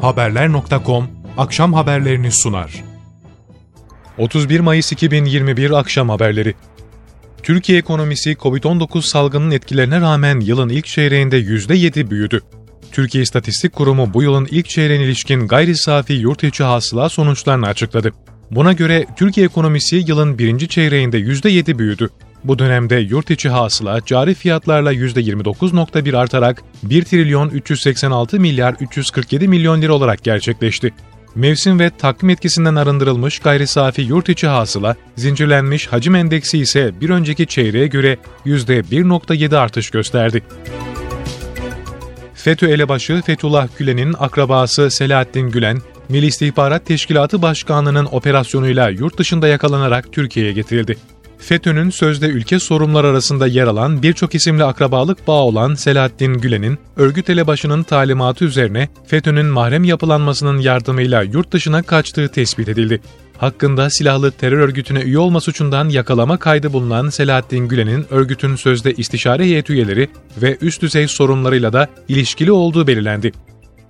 Haberler.com akşam haberlerini sunar. 31 Mayıs 2021 akşam haberleri. Türkiye ekonomisi COVID-19 salgının etkilerine rağmen yılın ilk çeyreğinde %7 büyüdü. Türkiye İstatistik Kurumu bu yılın ilk çeyreğine ilişkin gayri safi yurt içi hasıla sonuçlarını açıkladı. Buna göre Türkiye ekonomisi yılın birinci çeyreğinde %7 büyüdü. Bu dönemde yurt içi hasıla cari fiyatlarla %29.1 artarak 1 trilyon 386 milyar 347 milyon lira olarak gerçekleşti. Mevsim ve takvim etkisinden arındırılmış gayri safi yurt içi hasıla, zincirlenmiş hacim endeksi ise bir önceki çeyreğe göre %1.7 artış gösterdi. FETÖ elebaşı Fethullah Gülen'in akrabası Selahattin Gülen, Milli İstihbarat Teşkilatı Başkanlığı'nın operasyonuyla yurt dışında yakalanarak Türkiye'ye getirildi. FETÖ'nün sözde ülke sorumluları arasında yer alan birçok isimli akrabalık bağı olan Selahattin Gülen'in, örgüt elebaşının talimatı üzerine FETÖ'nün mahrem yapılanmasının yardımıyla yurt dışına kaçtığı tespit edildi. Hakkında silahlı terör örgütüne üye olma suçundan yakalama kaydı bulunan Selahattin Gülen'in örgütün sözde istişare heyet üyeleri ve üst düzey sorumlularıyla da ilişkili olduğu belirlendi.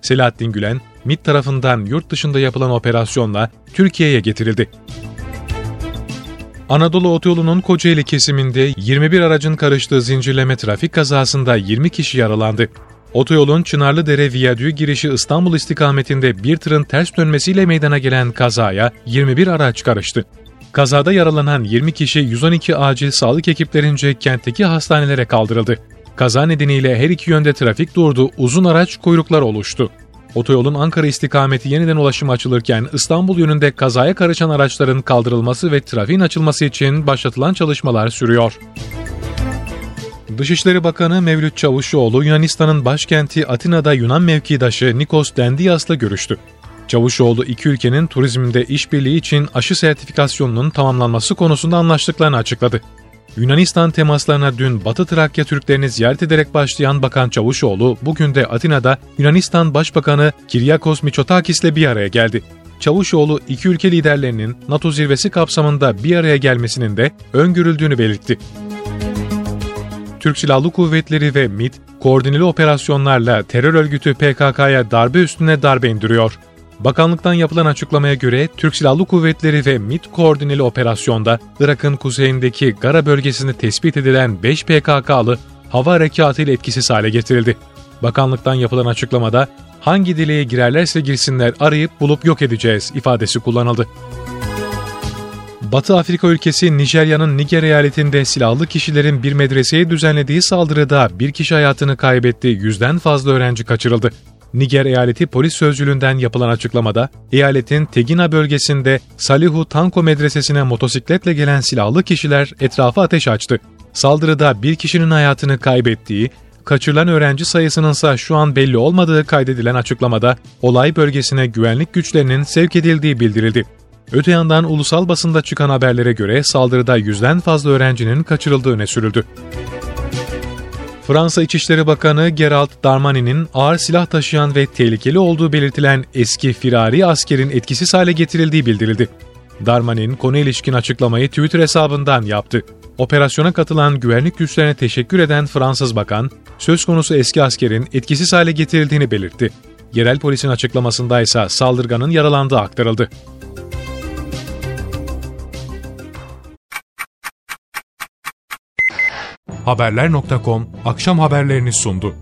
Selahattin Gülen, MİT tarafından yurt dışında yapılan operasyonla Türkiye'ye getirildi. Anadolu Otoyolu'nun Kocaeli kesiminde 21 aracın karıştığı zincirleme trafik kazasında 20 kişi yaralandı. Otoyolun Çınarlıdere Viyadüğü girişi İstanbul istikametinde bir tırın ters dönmesiyle meydana gelen kazaya 21 araç karıştı. Kazada yaralanan 20 kişi 112 acil sağlık ekiplerince kentteki hastanelere kaldırıldı. Kaza nedeniyle her iki yönde trafik durdu, uzun araç kuyruklar oluştu. Otoyolun Ankara istikameti yeniden ulaşıma açılırken İstanbul yönünde kazaya karışan araçların kaldırılması ve trafiğin açılması için başlatılan çalışmalar sürüyor. Dışişleri Bakanı Mevlüt Çavuşoğlu, Yunanistan'ın başkenti Atina'da Yunan mevkidaşı Nikos Dendias'la görüştü. Çavuşoğlu iki ülkenin turizmde işbirliği için aşı sertifikasyonunun tamamlanması konusunda anlaştıklarını açıkladı. Yunanistan temaslarına dün Batı Trakya Türklerini ziyaret ederek başlayan Bakan Çavuşoğlu, bugün de Atina'da Yunanistan Başbakanı Kiryakos Mitsotakis ile bir araya geldi. Çavuşoğlu, iki ülke liderlerinin NATO zirvesi kapsamında bir araya gelmesinin de öngörüldüğünü belirtti. Türk Silahlı Kuvvetleri ve MİT, koordineli operasyonlarla terör örgütü PKK'ya darbe üstüne darbe indiriyor. Bakanlıktan yapılan açıklamaya göre Türk Silahlı Kuvvetleri ve MİT koordineli operasyonda Irak'ın kuzeyindeki Gara bölgesinde tespit edilen 5 PKK'lı hava harekatı ile etkisiz hale getirildi. Bakanlıktan yapılan açıklamada hangi dileğe girerlerse girsinler arayıp bulup yok edeceğiz ifadesi kullanıldı. Batı Afrika ülkesi Nijerya'nın Niger eyaletinde silahlı kişilerin bir medreseye düzenlediği saldırıda bir kişi hayatını kaybetti, yüzden fazla öğrenci kaçırıldı. Niger eyaleti polis sözcülüğünden yapılan açıklamada, eyaletin Tegina bölgesinde Salihu Tanko medresesine motosikletle gelen silahlı kişiler etrafa ateş açtı. Saldırıda bir kişinin hayatını kaybettiği, kaçırılan öğrenci sayısının ise şu an belli olmadığı kaydedilen açıklamada olay bölgesine güvenlik güçlerinin sevk edildiği bildirildi. Öte yandan ulusal basında çıkan haberlere göre saldırıda yüzden fazla öğrencinin kaçırıldığı öne sürüldü. Fransa İçişleri Bakanı Gerald Darmanin'in ağır silah taşıyan ve tehlikeli olduğu belirtilen eski firari askerin etkisiz hale getirildiği bildirildi. Darmanin konu ilişkin açıklamayı Twitter hesabından yaptı. Operasyona katılan güvenlik güçlerine teşekkür eden Fransız bakan, söz konusu eski askerin etkisiz hale getirildiğini belirtti. Yerel polisin açıklamasında ise saldırganın yaralandığı aktarıldı. Haberler.com akşam haberlerini sundu.